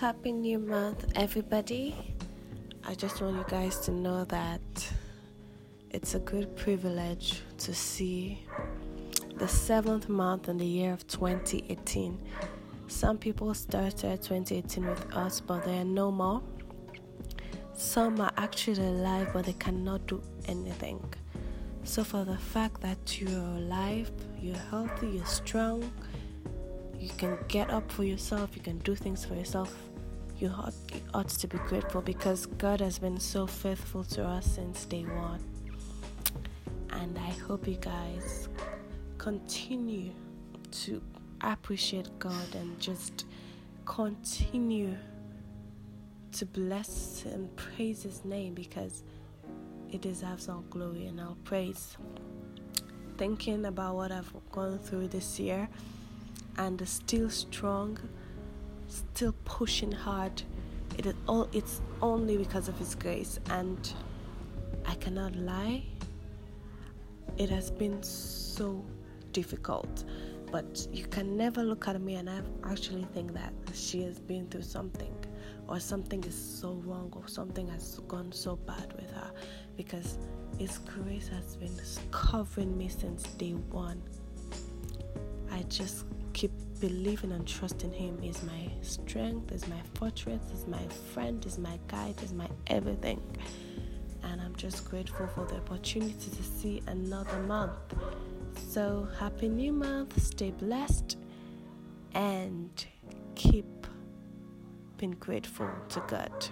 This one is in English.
Happy New Month, everybody. I just want you guys to know that it's a good privilege to see the seventh month in the year of 2018. Some people started 2018 with us, but they are no more. Some are actually alive, but they cannot do anything. So, for the fact that you're alive, you're healthy, you're strong, you can get up for yourself, you can do things for yourself, you ought, you ought to be grateful because God has been so faithful to us since day one. And I hope you guys continue to appreciate God and just continue to bless and praise His name because it deserves all glory and all praise. Thinking about what I've gone through this year and still strong, still pushing hard. It is all it's only because of his grace and I cannot lie. It has been so difficult. But you can never look at me and I actually think that she has been through something or something is so wrong or something has gone so bad with her because his grace has been covering me since day one. I just keep believing and trusting Him is my strength, is my fortress, is my friend, is my guide, is my everything. And I'm just grateful for the opportunity to see another month. So, happy new month, stay blessed, and keep being grateful to God.